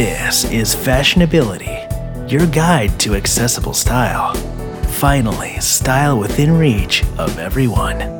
This is Fashionability, your guide to accessible style. Finally, style within reach of everyone.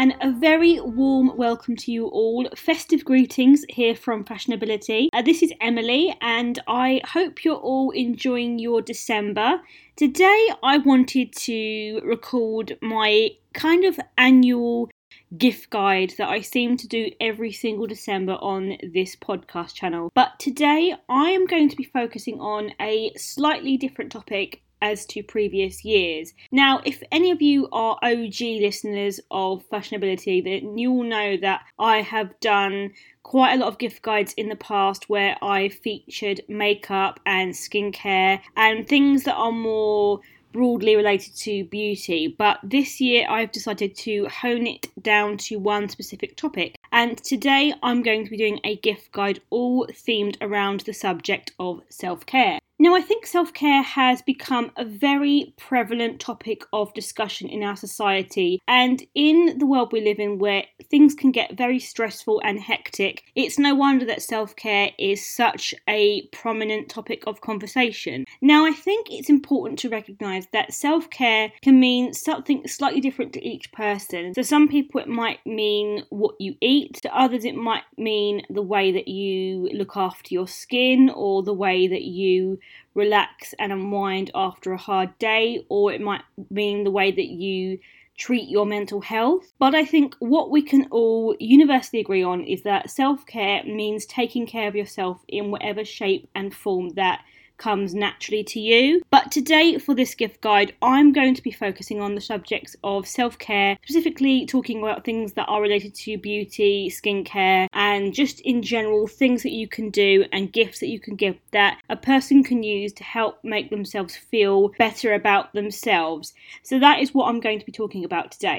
And a very warm welcome to you all. Festive greetings here from Fashionability. Uh, this is Emily, and I hope you're all enjoying your December. Today, I wanted to record my kind of annual gift guide that I seem to do every single December on this podcast channel. But today, I am going to be focusing on a slightly different topic as to previous years. Now, if any of you are OG listeners of Fashionability, then you will know that I have done quite a lot of gift guides in the past where I featured makeup and skincare and things that are more broadly related to beauty, but this year I've decided to hone it down to one specific topic. And today I'm going to be doing a gift guide all themed around the subject of self care. Now, I think self care has become a very prevalent topic of discussion in our society, and in the world we live in where things can get very stressful and hectic, it's no wonder that self care is such a prominent topic of conversation. Now, I think it's important to recognize that self care can mean something slightly different to each person. So, some people it might mean what you eat, to others, it might mean the way that you look after your skin or the way that you relax and unwind after a hard day, or it might mean the way that you treat your mental health. But I think what we can all universally agree on is that self care means taking care of yourself in whatever shape and form that comes naturally to you. But today, for this gift guide, I'm going to be focusing on the subjects of self care, specifically talking about things that are related to beauty, skincare, and just in general things that you can do and gifts that you can give that a person can use to help make themselves feel better about themselves. So, that is what I'm going to be talking about today.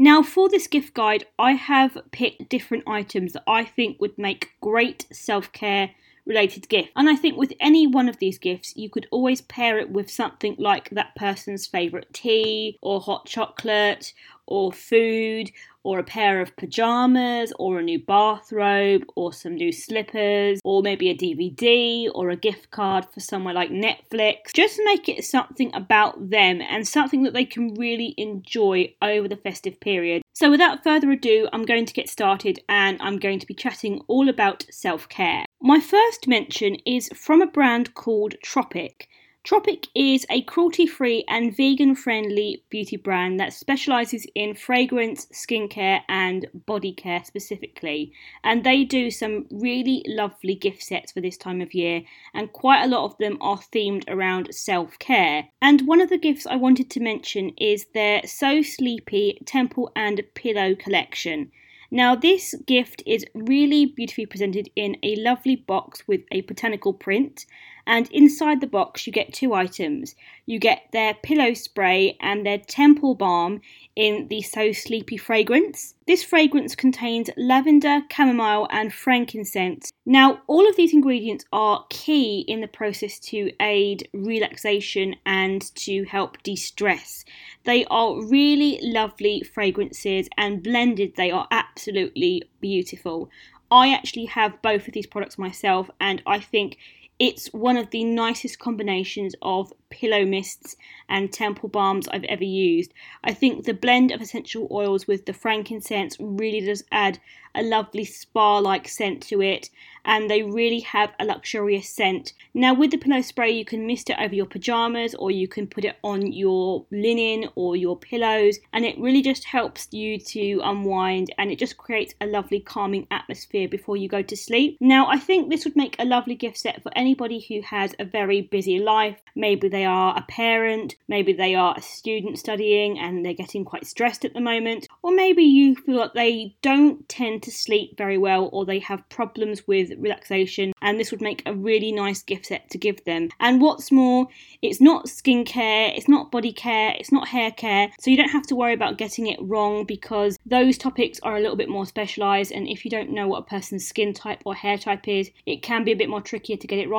Now, for this gift guide, I have picked different items that I think would make great self care related gift. And I think with any one of these gifts, you could always pair it with something like that person's favourite tea or hot chocolate or food or a pair of pajamas or a new bathrobe or some new slippers or maybe a DVD or a gift card for somewhere like Netflix. Just make it something about them and something that they can really enjoy over the festive period. So, without further ado, I'm going to get started and I'm going to be chatting all about self care. My first mention is from a brand called Tropic. Tropic is a cruelty free and vegan friendly beauty brand that specializes in fragrance, skincare, and body care specifically. And they do some really lovely gift sets for this time of year, and quite a lot of them are themed around self care. And one of the gifts I wanted to mention is their So Sleepy Temple and Pillow collection. Now, this gift is really beautifully presented in a lovely box with a botanical print, and inside the box, you get two items. You get their pillow spray and their temple balm in the So Sleepy fragrance. This fragrance contains lavender, chamomile, and frankincense. Now, all of these ingredients are key in the process to aid relaxation and to help de stress. They are really lovely fragrances, and blended, they are absolutely beautiful. I actually have both of these products myself, and I think it's one of the nicest combinations of pillow mists and temple balms I've ever used. I think the blend of essential oils with the frankincense really does add a lovely spa like scent to it, and they really have a luxurious scent. Now, with the pillow spray, you can mist it over your pajamas or you can put it on your linen or your pillows, and it really just helps you to unwind and it just creates a lovely calming atmosphere before you go to sleep. Now, I think this would make a lovely gift set for anybody who has a very busy life. Maybe they are a parent, maybe they are a student studying and they're getting quite stressed at the moment, or maybe you feel like they don't tend to sleep very well or they have problems with relaxation, and this would make a really nice gift set to give them. And what's more, it's not skincare, it's not body care, it's not hair care, so you don't have to worry about getting it wrong because those topics are a little bit more specialized. And if you don't know what a person's skin type or hair type is, it can be a bit more trickier to get it right.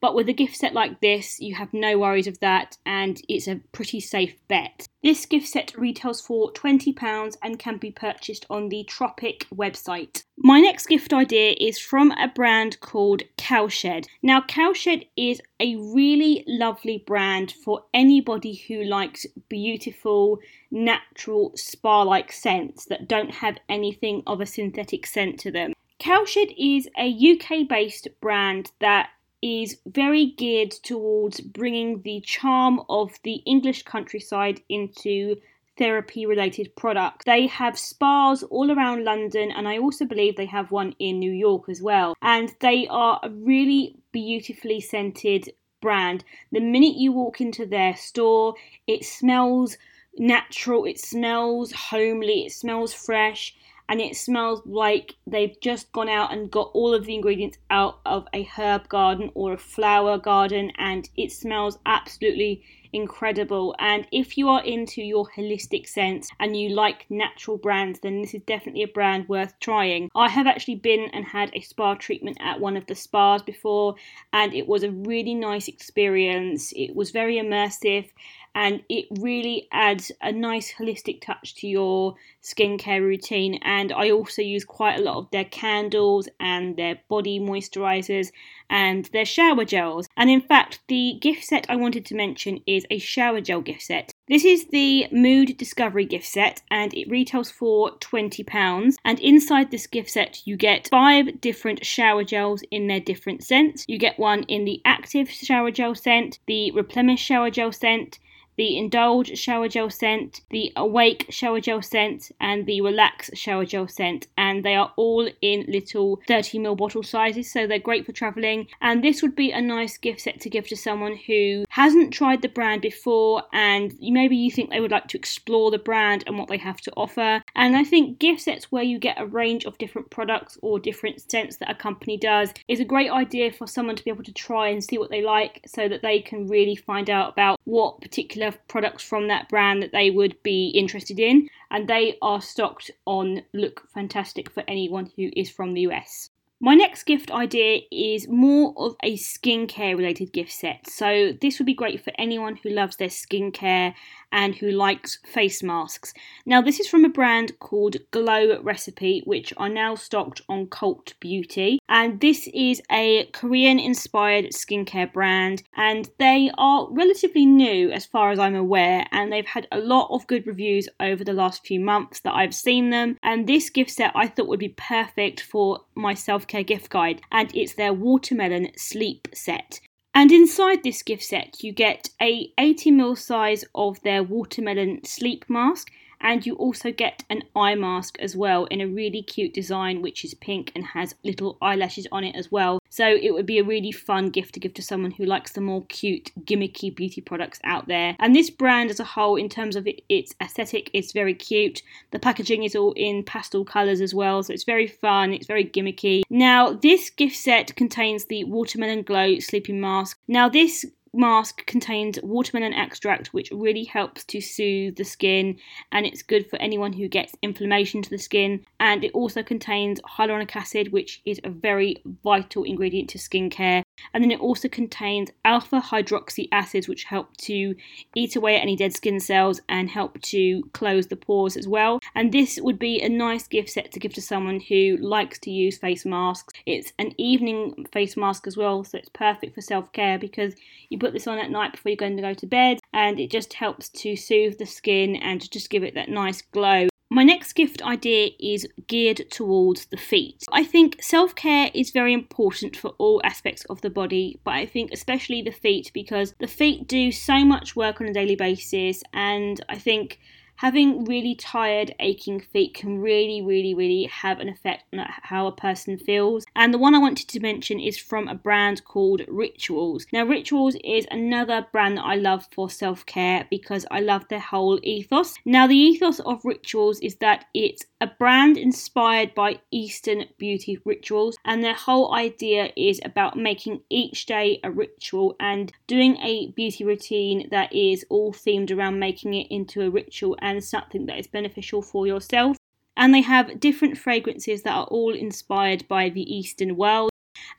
But with a gift set like this, you have no worries of that, and it's a pretty safe bet. This gift set retails for £20 and can be purchased on the Tropic website. My next gift idea is from a brand called Cowshed. Now, Cowshed is a really lovely brand for anybody who likes beautiful, natural, spa like scents that don't have anything of a synthetic scent to them. Cowshed is a UK based brand that is very geared towards bringing the charm of the English countryside into therapy related products. They have spas all around London, and I also believe they have one in New York as well. And they are a really beautifully scented brand. The minute you walk into their store, it smells natural, it smells homely, it smells fresh and it smells like they've just gone out and got all of the ingredients out of a herb garden or a flower garden and it smells absolutely incredible. And if you are into your holistic sense and you like natural brands then this is definitely a brand worth trying. I have actually been and had a spa treatment at one of the spas before and it was a really nice experience. It was very immersive and it really adds a nice holistic touch to your skincare routine. And I also use quite a lot of their candles and their body moisturizers and their shower gels. And in fact, the gift set I wanted to mention is a shower gel gift set. This is the Mood Discovery gift set and it retails for £20. And inside this gift set, you get five different shower gels in their different scents. You get one in the active shower gel scent, the replenish shower gel scent, the Indulge shower gel scent, the Awake shower gel scent, and the Relax shower gel scent. And they are all in little 30ml bottle sizes, so they're great for traveling. And this would be a nice gift set to give to someone who hasn't tried the brand before, and maybe you think they would like to explore the brand and what they have to offer. And I think gift sets where you get a range of different products or different scents that a company does is a great idea for someone to be able to try and see what they like so that they can really find out about what particular products from that brand that they would be interested in, and they are stocked on Look Fantastic for anyone who is from the US. My next gift idea is more of a skincare related gift set. So, this would be great for anyone who loves their skincare and who likes face masks. Now, this is from a brand called Glow Recipe, which are now stocked on Cult Beauty. And this is a Korean inspired skincare brand, and they are relatively new as far as I'm aware, and they've had a lot of good reviews over the last few months that I've seen them. And this gift set I thought would be perfect for my self care gift guide, and it's their watermelon sleep set. And inside this gift set, you get a 80ml size of their watermelon sleep mask and you also get an eye mask as well in a really cute design which is pink and has little eyelashes on it as well. So it would be a really fun gift to give to someone who likes the more cute gimmicky beauty products out there. And this brand as a whole in terms of its aesthetic is very cute. The packaging is all in pastel colors as well so it's very fun it's very gimmicky. Now this gift set contains the watermelon glow sleeping mask. Now this mask contains watermelon extract, which really helps to soothe the skin and it's good for anyone who gets inflammation to the skin. And it also contains hyaluronic acid, which is a very vital ingredient to skincare. And then it also contains alpha hydroxy acids, which help to eat away at any dead skin cells and help to close the pores as well. And this would be a nice gift set to give to someone who likes to use face masks. It's an evening face mask as well, so it's perfect for self care because you put this on at night before you're going to go to bed and it just helps to soothe the skin and to just give it that nice glow. My next gift idea is geared towards the feet. I think self care is very important for all aspects of the body, but I think especially the feet because the feet do so much work on a daily basis, and I think having really tired, aching feet can really, really, really have an effect on how a person feels. And the one I wanted to mention is from a brand called Rituals. Now, Rituals is another brand that I love for self care because I love their whole ethos. Now, the ethos of Rituals is that it's a brand inspired by Eastern beauty rituals, and their whole idea is about making each day a ritual and doing a beauty routine that is all themed around making it into a ritual and something that is beneficial for yourself. And they have different fragrances that are all inspired by the Eastern world.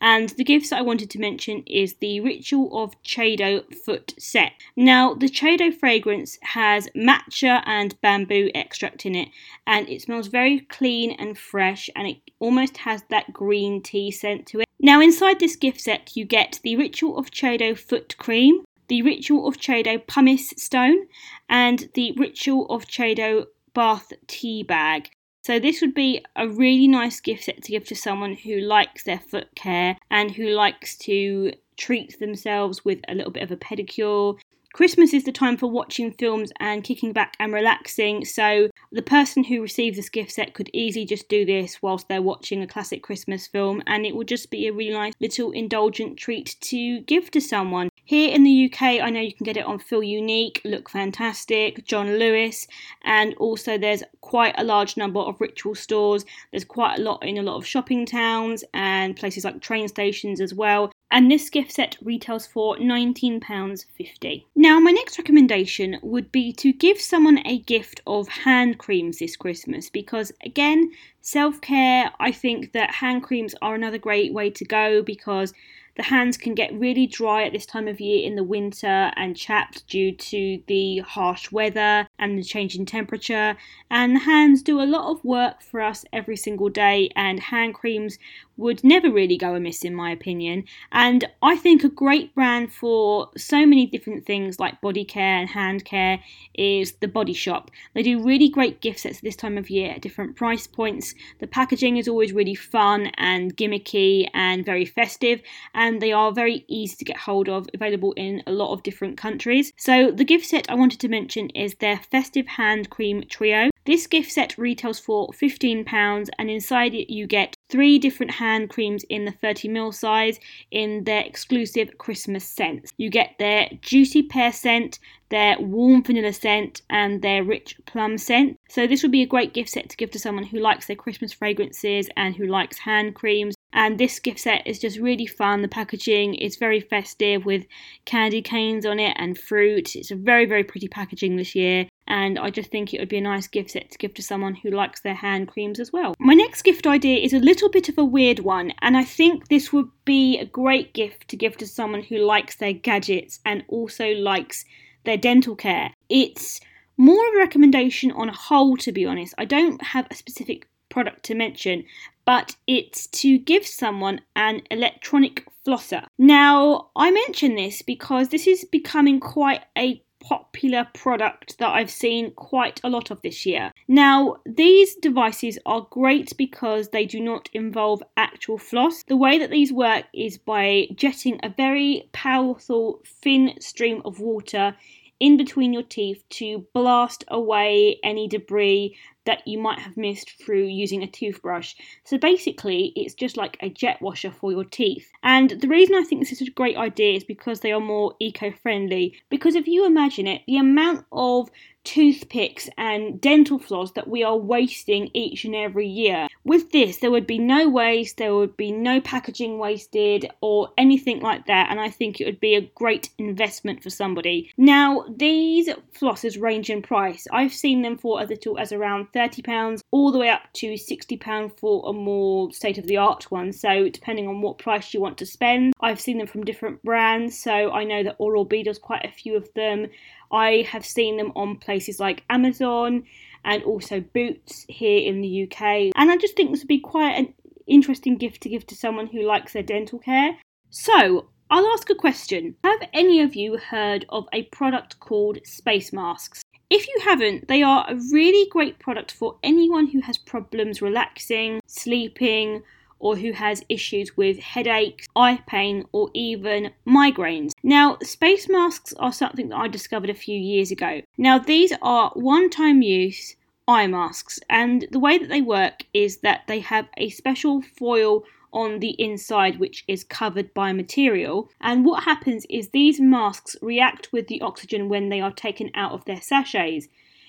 And the gifts that I wanted to mention is the Ritual of Chado foot set. Now, the Chado fragrance has matcha and bamboo extract in it, and it smells very clean and fresh, and it almost has that green tea scent to it. Now, inside this gift set, you get the Ritual of Chado foot cream, the Ritual of Chado pumice stone, and the Ritual of Chado bath tea bag. So this would be a really nice gift set to give to someone who likes their foot care and who likes to treat themselves with a little bit of a pedicure. Christmas is the time for watching films and kicking back and relaxing, so the person who receives this gift set could easily just do this whilst they're watching a classic Christmas film, and it would just be a really nice little indulgent treat to give to someone. Here in the UK, I know you can get it on Feel Unique, Look Fantastic, John Lewis, and also there's quite a large number of ritual stores. There's quite a lot in a lot of shopping towns and places like train stations as well. And this gift set retails for £19.50. Now, my next recommendation would be to give someone a gift of hand creams this Christmas because, again, self care, I think that hand creams are another great way to go because the hands can get really dry at this time of year in the winter and chapped due to the harsh weather and the change in temperature. And the hands do a lot of work for us every single day, and hand creams would never really go amiss, in my opinion. And I think a great brand for so many different things like body care and hand care is The Body Shop. They do really great gift sets this time of year at different price points. The packaging is always really fun and gimmicky and very festive, and they are very easy to get hold of, available in a lot of different countries. So, the gift set I wanted to mention is their Festive Hand Cream Trio. This gift set retails for £15 and inside it you get three different hand creams in the 30ml size in their exclusive Christmas scents. You get their juicy pear scent, their warm vanilla scent, and their rich plum scent. So, this would be a great gift set to give to someone who likes their Christmas fragrances and who likes hand creams. And this gift set is just really fun. The packaging is very festive with candy canes on it and fruit. It's a very, very pretty packaging this year and I just think it would be a nice gift set to give to someone who likes their hand creams as well. My next gift idea is a little bit of a weird one, and I think this would be a great gift to give to someone who likes their gadgets and also likes their dental care. It's more of a recommendation on a whole, to be honest. I don't have a specific product to mention, but it's to give someone an electronic flosser. Now, I mention this because this is becoming quite a popular product that I've seen quite a lot of this year. Now, these devices are great because they do not involve actual floss. The way that these work is by jetting a very powerful thin stream of water in between your teeth to blast away any debris that you might have missed through using a toothbrush. So basically, it's just like a jet washer for your teeth. And the reason I think this is a great idea is because they are more eco friendly. Because if you imagine it, the amount of toothpicks and dental floss that we are wasting each and every year. With this, there would be no waste, there would be no packaging wasted or anything like that, and I think it would be a great investment for somebody. Now, these flosses range in price. I've seen them for as little as around £30 all the way up to £60 for a more state of the art one. So, depending on what price you want to spend, I've seen them from different brands. So, I know that Oral B does quite a few of them. I have seen them on places like Amazon and also Boots here in the UK. And I just think this would be quite an interesting gift to give to someone who likes their dental care. So, I'll ask a question. Have any of you heard of a product called Space Masks? If you haven't, they are a really great product for anyone who has problems relaxing, sleeping, or who has issues with headaches, eye pain, or even migraines. Now, space masks are something that I discovered a few years ago. Now, these are one time use eye masks, and the way that they work is that they have a special foil on the inside which is covered by material. And what happens is these masks react with the oxygen when they are taken out of their sachets.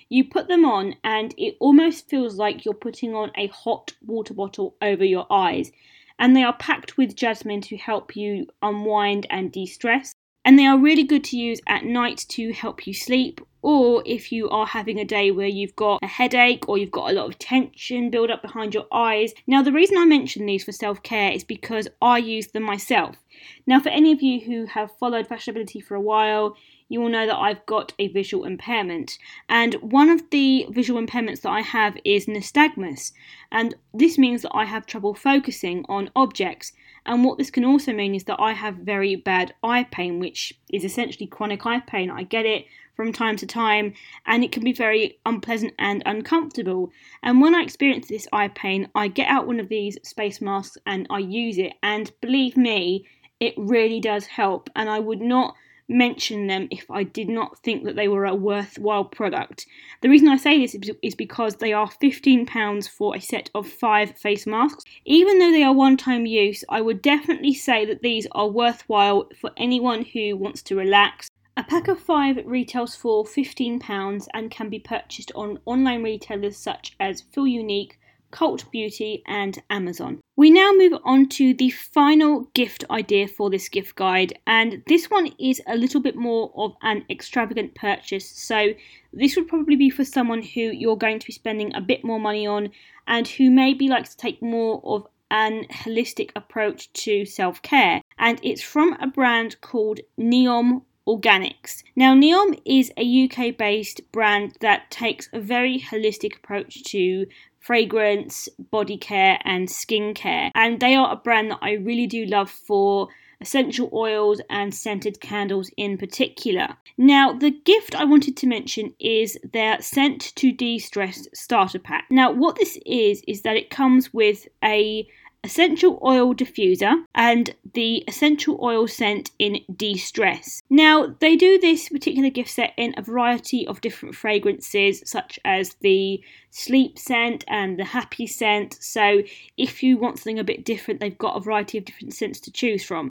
You put them on, and it almost feels like you're putting on a hot water bottle over your eyes. And they are packed with jasmine to help you unwind and de stress. And they are really good to use at night to help you sleep, or if you are having a day where you've got a headache or you've got a lot of tension build up behind your eyes. Now, the reason I mention these for self care is because I use them myself. Now, for any of you who have followed fashionability for a while, you will know that I've got a visual impairment. And one of the visual impairments that I have is nystagmus. And this means that I have trouble focusing on objects. And what this can also mean is that I have very bad eye pain, which is essentially chronic eye pain. I get it from time to time, and it can be very unpleasant and uncomfortable. And when I experience this eye pain, I get out one of these space masks and I use it. And believe me, it really does help. And I would not mention them if I did not think that they were a worthwhile product. The reason I say this is because they are £15 for a set of five face masks. Even though they are one time use, I would definitely say that these are worthwhile for anyone who wants to relax. A pack of five retails for £15 and can be purchased on online retailers such as Feel Unique, Cult Beauty, and Amazon. We now move on to the final gift idea for this gift guide, and this one is a little bit more of an extravagant purchase. So, this would probably be for someone who you're going to be spending a bit more money on and who maybe likes to take more of an holistic approach to self care. And it's from a brand called Neom Organics. Now, Neom is a UK based brand that takes a very holistic approach to fragrance, body care, and skincare. And they are a brand that I really do love for essential oils and scented candles in particular. Now, the gift I wanted to mention is their Scent to De Stress starter pack. Now, what this is, is that it comes with a essential oil diffuser and the essential oil scent in de-stress. Now, they do this particular gift set in a variety of different fragrances such as the sleep scent and the happy scent. So, if you want something a bit different, they've got a variety of different scents to choose from.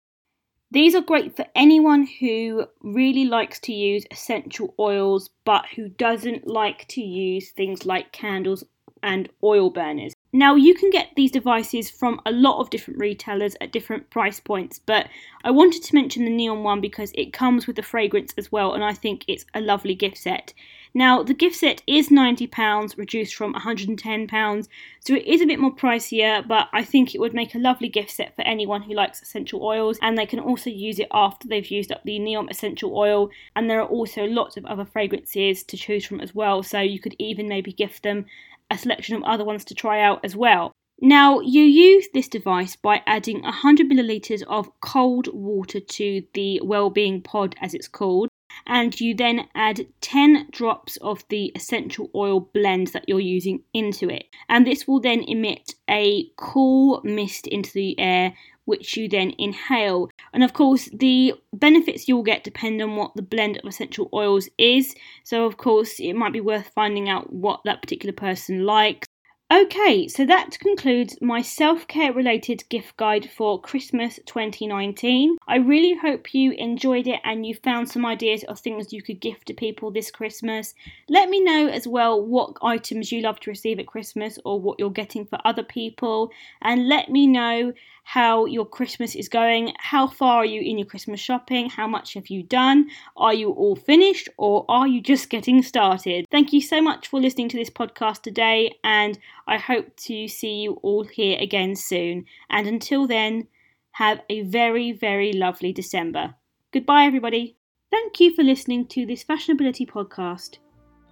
These are great for anyone who really likes to use essential oils but who doesn't like to use things like candles and oil burners. Now, you can get these devices from a lot of different retailers at different price points, but I wanted to mention the Neom one because it comes with the fragrance as well, and I think it's a lovely gift set. Now, the gift set is £90, reduced from £110, so it is a bit more pricier, but I think it would make a lovely gift set for anyone who likes essential oils, and they can also use it after they've used up the Neom essential oil. And there are also lots of other fragrances to choose from as well, so you could even maybe gift them a selection of other ones to try out as well. Now, you use this device by adding 100 milliliters of cold water to the Wellbeing Pod, as it's called, and you then add 10 drops of the essential oil blend that you're using into it. And this will then emit a cool mist into the air, which you then inhale. And of course, the benefits you'll get depend on what the blend of essential oils is. So, of course, it might be worth finding out what that particular person likes. Okay, so that concludes my self care related gift guide for Christmas 2019. I really hope you enjoyed it and you found some ideas of things you could gift to people this Christmas. Let me know as well what items you love to receive at Christmas or what you're getting for other people, and let me know how your Christmas is going. How far are you in your Christmas shopping? How much have you done? Are you all finished or are you just getting started? Thank you so much for listening to this podcast today, and I hope to see you all here again soon. And until then, have a very, very lovely December. Goodbye, everybody. Thank you for listening to this fashionability podcast.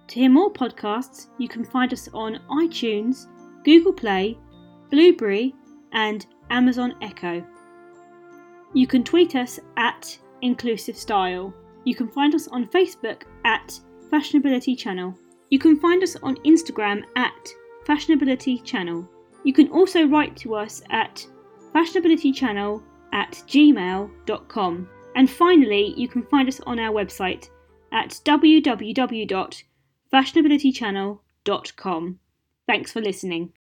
To hear more podcasts, you can find us on iTunes, Google Play, Blubrry, and Amazon Echo. You can tweet us at Inclusive Style. You can find us on Facebook at Fashionability Channel. You can find us on Instagram at Fashionability Channel. You can also write to us at fashionabilitychannel at gmail.com. And finally, you can find us on our website at www.fashionabilitychannel.com. Thanks for listening.